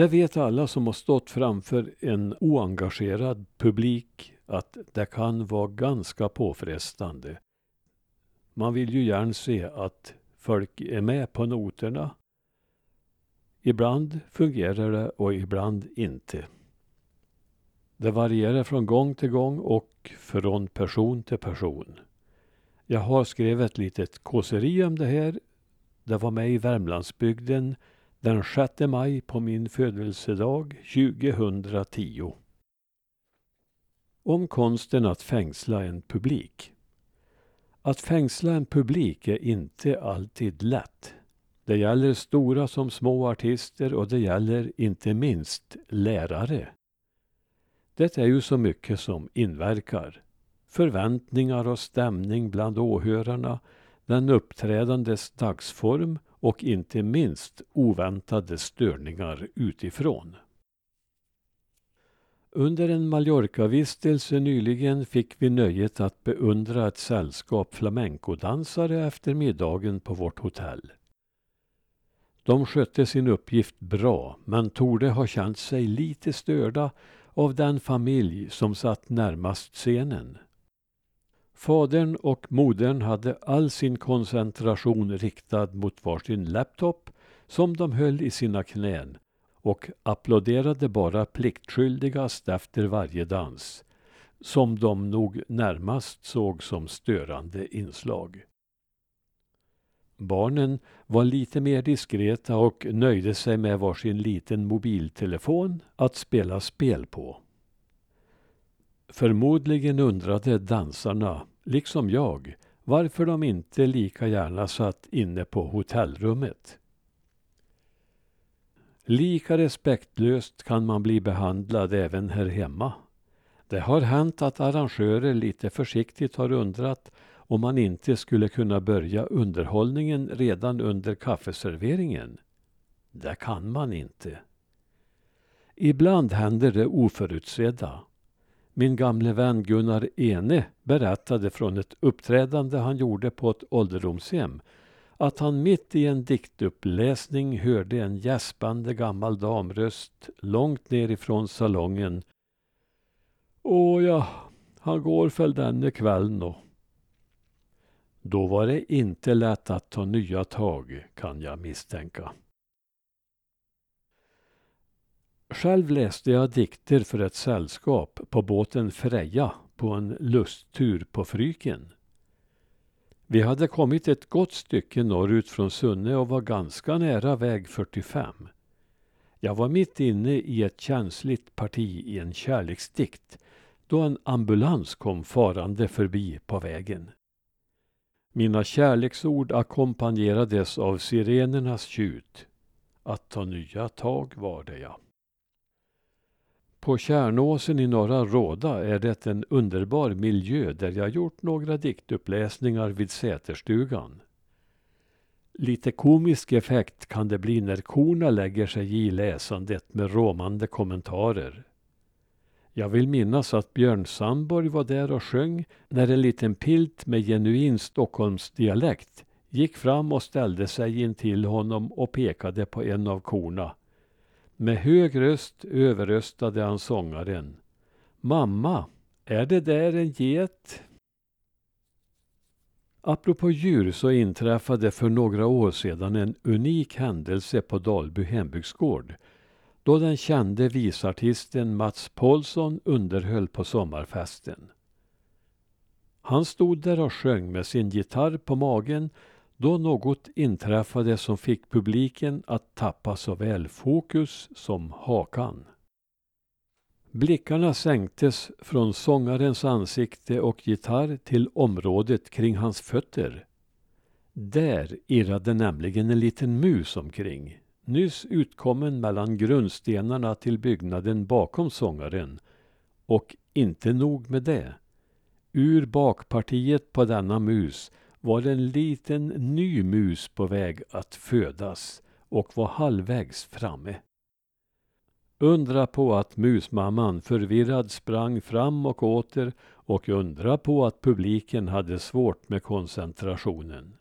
Det vet alla som har stått framför en oengagerad publik att det kan vara ganska påfrestande. Man vill ju gärna se att folk är med på noterna. Ibland fungerar det och ibland inte. Det varierar från gång till gång och från person till person. Jag har skrivit ett litet kåseri om det här. Det var med i Värmlandsbygden den 6 maj på min födelsedag 2010. Om konsten att fängsla en publik. Att fängsla en publik är inte alltid lätt. Det gäller stora som små artister och det gäller inte minst lärare. Det är ju så mycket som inverkar. Förväntningar och stämning bland åhörarna, den uppträdandes dagsform och inte minst oväntade störningar utifrån. Under en Mallorca-vistelse nyligen fick vi nöjet att beundra ett sällskap flamencodansare efter middagen på vårt hotell. De skötte sin uppgift bra, men torde ha känt sig lite störda av den familj som satt närmast scenen. Fadern och modern hade all sin koncentration riktad mot varsin laptop som de höll i sina knän och applåderade bara pliktskyldigast efter varje dans, som de nog närmast såg som störande inslag. Barnen var lite mer diskreta och nöjde sig med varsin liten mobiltelefon att spela spel på. Förmodligen undrade dansarna, liksom jag, varför de inte lika gärna satt inne på hotellrummet. Lika respektlöst kan man bli behandlad även här hemma. Det har hänt att arrangörer lite försiktigt har undrat om man inte skulle kunna börja underhållningen redan under kaffeserveringen. Det kan man inte. Ibland händer det oförutsedda. Min gamle vän Gunnar Ene berättade från ett uppträdande han gjorde på ett ålderdomshem att han mitt i en diktuppläsning hörde en gäspande gammal damröst långt nerifrån salongen. Åh ja, han går väl denne kvällen då. Då var det inte lätt att ta nya tag, kan jag misstänka. Själv läste jag dikter för ett sällskap på båten Freja på en lusttur på Fryken. Vi hade kommit ett gott stycke norrut från Sunne och var ganska nära väg 45. Jag var mitt inne i ett känsligt parti i en kärleksdikt då en ambulans kom farande förbi på vägen. Mina kärleksord ackompanjerades av sirenernas tjut. Att ta nya tag var det ja. På Kärnåsen i norra Råda är det en underbar miljö där jag gjort några diktuppläsningar vid Säterstugan. Lite komisk effekt kan det bli när korna lägger sig i läsandet med råmande kommentarer. Jag vill minnas att Björn Sandborg var där och sjöng när en liten pilt med genuin Stockholmsdialekt gick fram och ställde sig in till honom och pekade på en av korna. Med hög röst överröstade han sångaren. Mamma, är det där en get? Apropå djur så inträffade för några år sedan en unik händelse på Dalby hembygdsgård då den kände visartisten Mats Paulsson underhöll på sommarfesten. Han stod där och sjöng med sin gitarr på magen då något inträffade som fick publiken att tappa såväl fokus som hakan. Blickarna sänktes från sångarens ansikte och gitarr till området kring hans fötter. Där irrade nämligen en liten mus omkring nyss utkommen mellan grundstenarna till byggnaden bakom sångaren. Och inte nog med det. Ur bakpartiet på denna mus var en liten ny mus på väg att födas och var halvvägs framme. Undra på att musmamman förvirrad sprang fram och åter och undra på att publiken hade svårt med koncentrationen.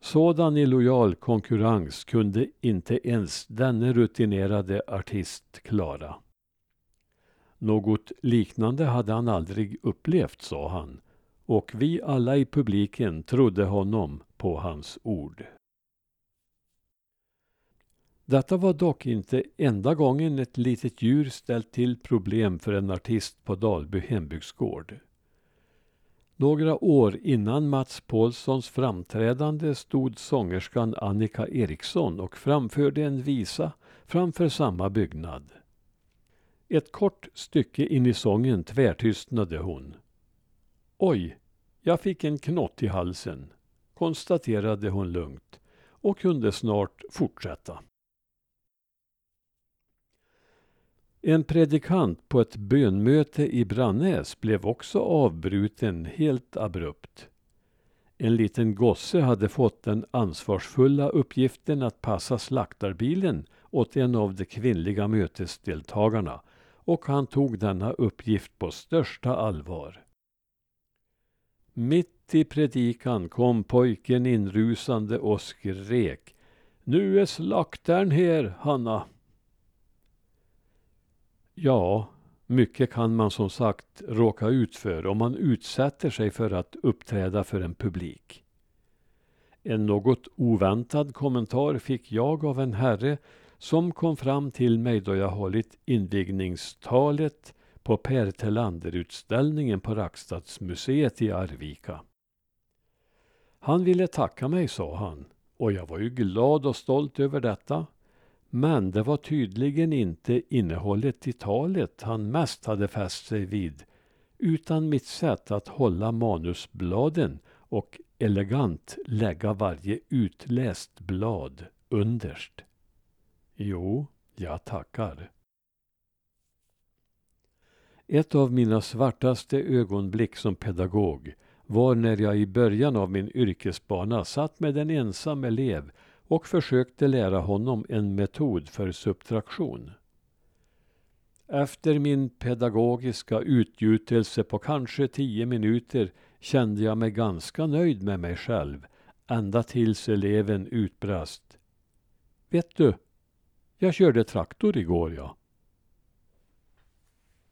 Sådan illojal konkurrens kunde inte ens denne rutinerade artist klara. Något liknande hade han aldrig upplevt, sa han, och vi alla i publiken trodde honom på hans ord. Detta var dock inte enda gången ett litet djur ställt till problem för en artist på Dalby hembygdsgård. Några år innan Mats Paulssons framträdande stod sångerskan Annika Eriksson och framförde en visa framför samma byggnad. Ett kort stycke in i sången tvärtystnade hon. Oj, jag fick en knott i halsen, konstaterade hon lugnt och kunde snart fortsätta. En predikant på ett bönmöte i Brannäs blev också avbruten helt abrupt. En liten gosse hade fått den ansvarsfulla uppgiften att passa slaktarbilen åt en av de kvinnliga mötesdeltagarna och han tog denna uppgift på största allvar. Mitt i predikan kom pojken inrusande och skrek. Nu är slaktaren här, Hanna. Ja, mycket kan man som sagt råka ut för om man utsätter sig för att uppträda för en publik. En något oväntad kommentar fick jag av en herre som kom fram till mig då jag hållit invigningstalet på Per Thelander-utställningen på Rackstadsmuseet i Arvika. Han ville tacka mig, sa han, och jag var ju glad och stolt över detta. Men det var tydligen inte innehållet i talet han mest hade fäst sig vid, utan mitt sätt att hålla manusbladen och elegant lägga varje utläst blad underst. Jo, jag tackar. Ett av mina svartaste ögonblick som pedagog var när jag i början av min yrkesbana satt med en ensam elev och försökte lära honom en metod för subtraktion. Efter min pedagogiska utgjutelse på kanske tio minuter kände jag mig ganska nöjd med mig själv, ända tills eleven utbrast. Vet du, jag körde traktor igår, ja.